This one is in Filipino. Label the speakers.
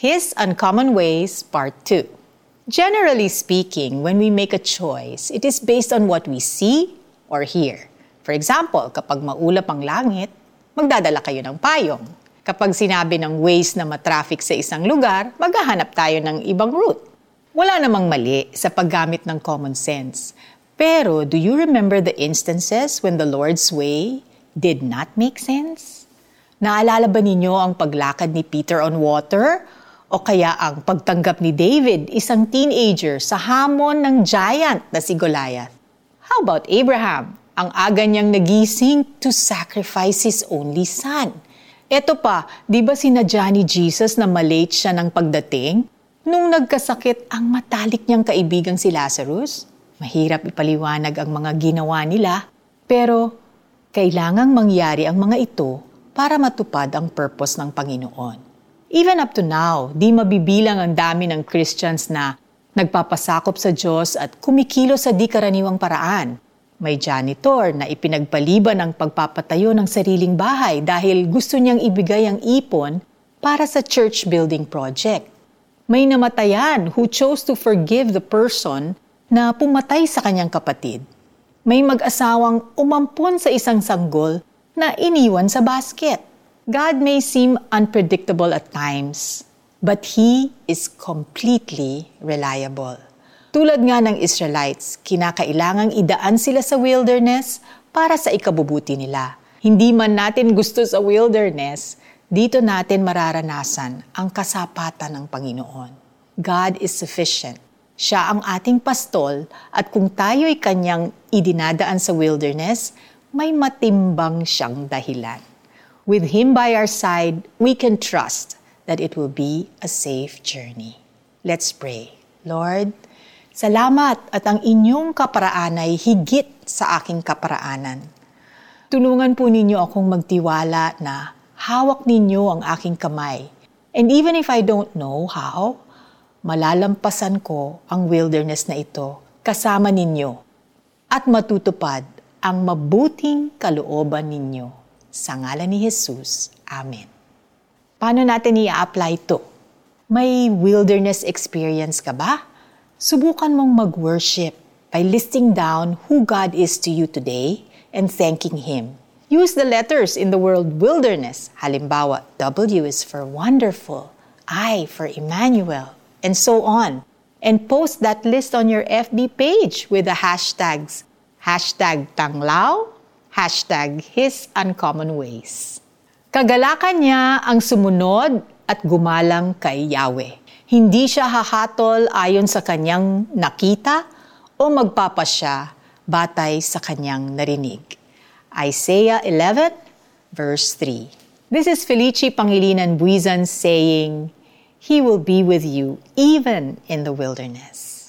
Speaker 1: His Uncommon Ways, Part 2. Generally speaking, when we make a choice, it is based on what we see or hear. For example, kapag maulap ang langit, magdadala kayo ng payong. Kapag sinabi ng ways na matraffic sa isang lugar, maghahanap tayo ng ibang route. Wala namang mali sa paggamit ng common sense. Pero do you remember the instances when the Lord's way did not make sense? Naalala ba ninyo ang paglakad ni Peter on water o kaya ang pagtanggap ni David, isang teenager, sa hamon ng giant na si Goliath. How about Abraham? Ang aga niyang nagising to sacrifice his only son. Eto pa, di ba sinadya ni Jesus na malate siya ng pagdating? Nung nagkasakit ang matalik niyang kaibigang si Lazarus? Mahirap ipaliwanag ang mga ginawa nila, pero kailangang mangyari ang mga ito para matupad ang purpose ng Panginoon. Even up to now, di mabibilang ang dami ng Christians na nagpapasakop sa Diyos at kumikilo sa di karaniwang paraan. May janitor na ipinagpaliban ang pagpapatayo ng sariling bahay dahil gusto niyang ibigay ang ipon para sa church building project. May namatayan who chose to forgive the person na pumatay sa kanyang kapatid. May mag-asawang umampon sa isang sanggol na iniwan sa basket. God may seem unpredictable at times, but He is completely reliable. Tulad nga ng Israelites, kinakailangang idaan sila sa wilderness para sa ikabubuti nila. Hindi man natin gusto sa wilderness, dito natin mararanasan ang kasapatan ng Panginoon. God is sufficient. Siya ang ating pastol at kung tayo'y kanyang idinadaan sa wilderness, may matimbang siyang dahilan. With Him by our side, we can trust that it will be a safe journey. Let's pray. Lord, salamat at ang inyong kaparaan ay higit sa aking kaparaanan. Tulungan po ninyo akong magtiwala na hawak ninyo ang aking kamay. And even if I don't know how, malalampasan ko ang wilderness na ito kasama ninyo at matutupad ang mabuting kalooban ninyo. Sa ngalan ni Jesus. Amen. Paano natin i-apply ito? May wilderness experience ka ba? Subukan mong mag-worship by listing down who God is to you today and thanking Him. Use the letters in the word wilderness. Halimbawa, W is for wonderful, I for Emmanuel, and so on. And post that list on your FB page with the hashtags hashtag Tanglao, hashtag His Uncommon Ways. Kagalakan niya ang sumunod at gumalang kay Yahweh. Hindi siya hahatol ayon sa kanyang nakita o magpapasya batay sa kanyang narinig. Isaiah 11 verse 3. This is Felici Pangilinan Buizan saying, He will be with you even in the wilderness.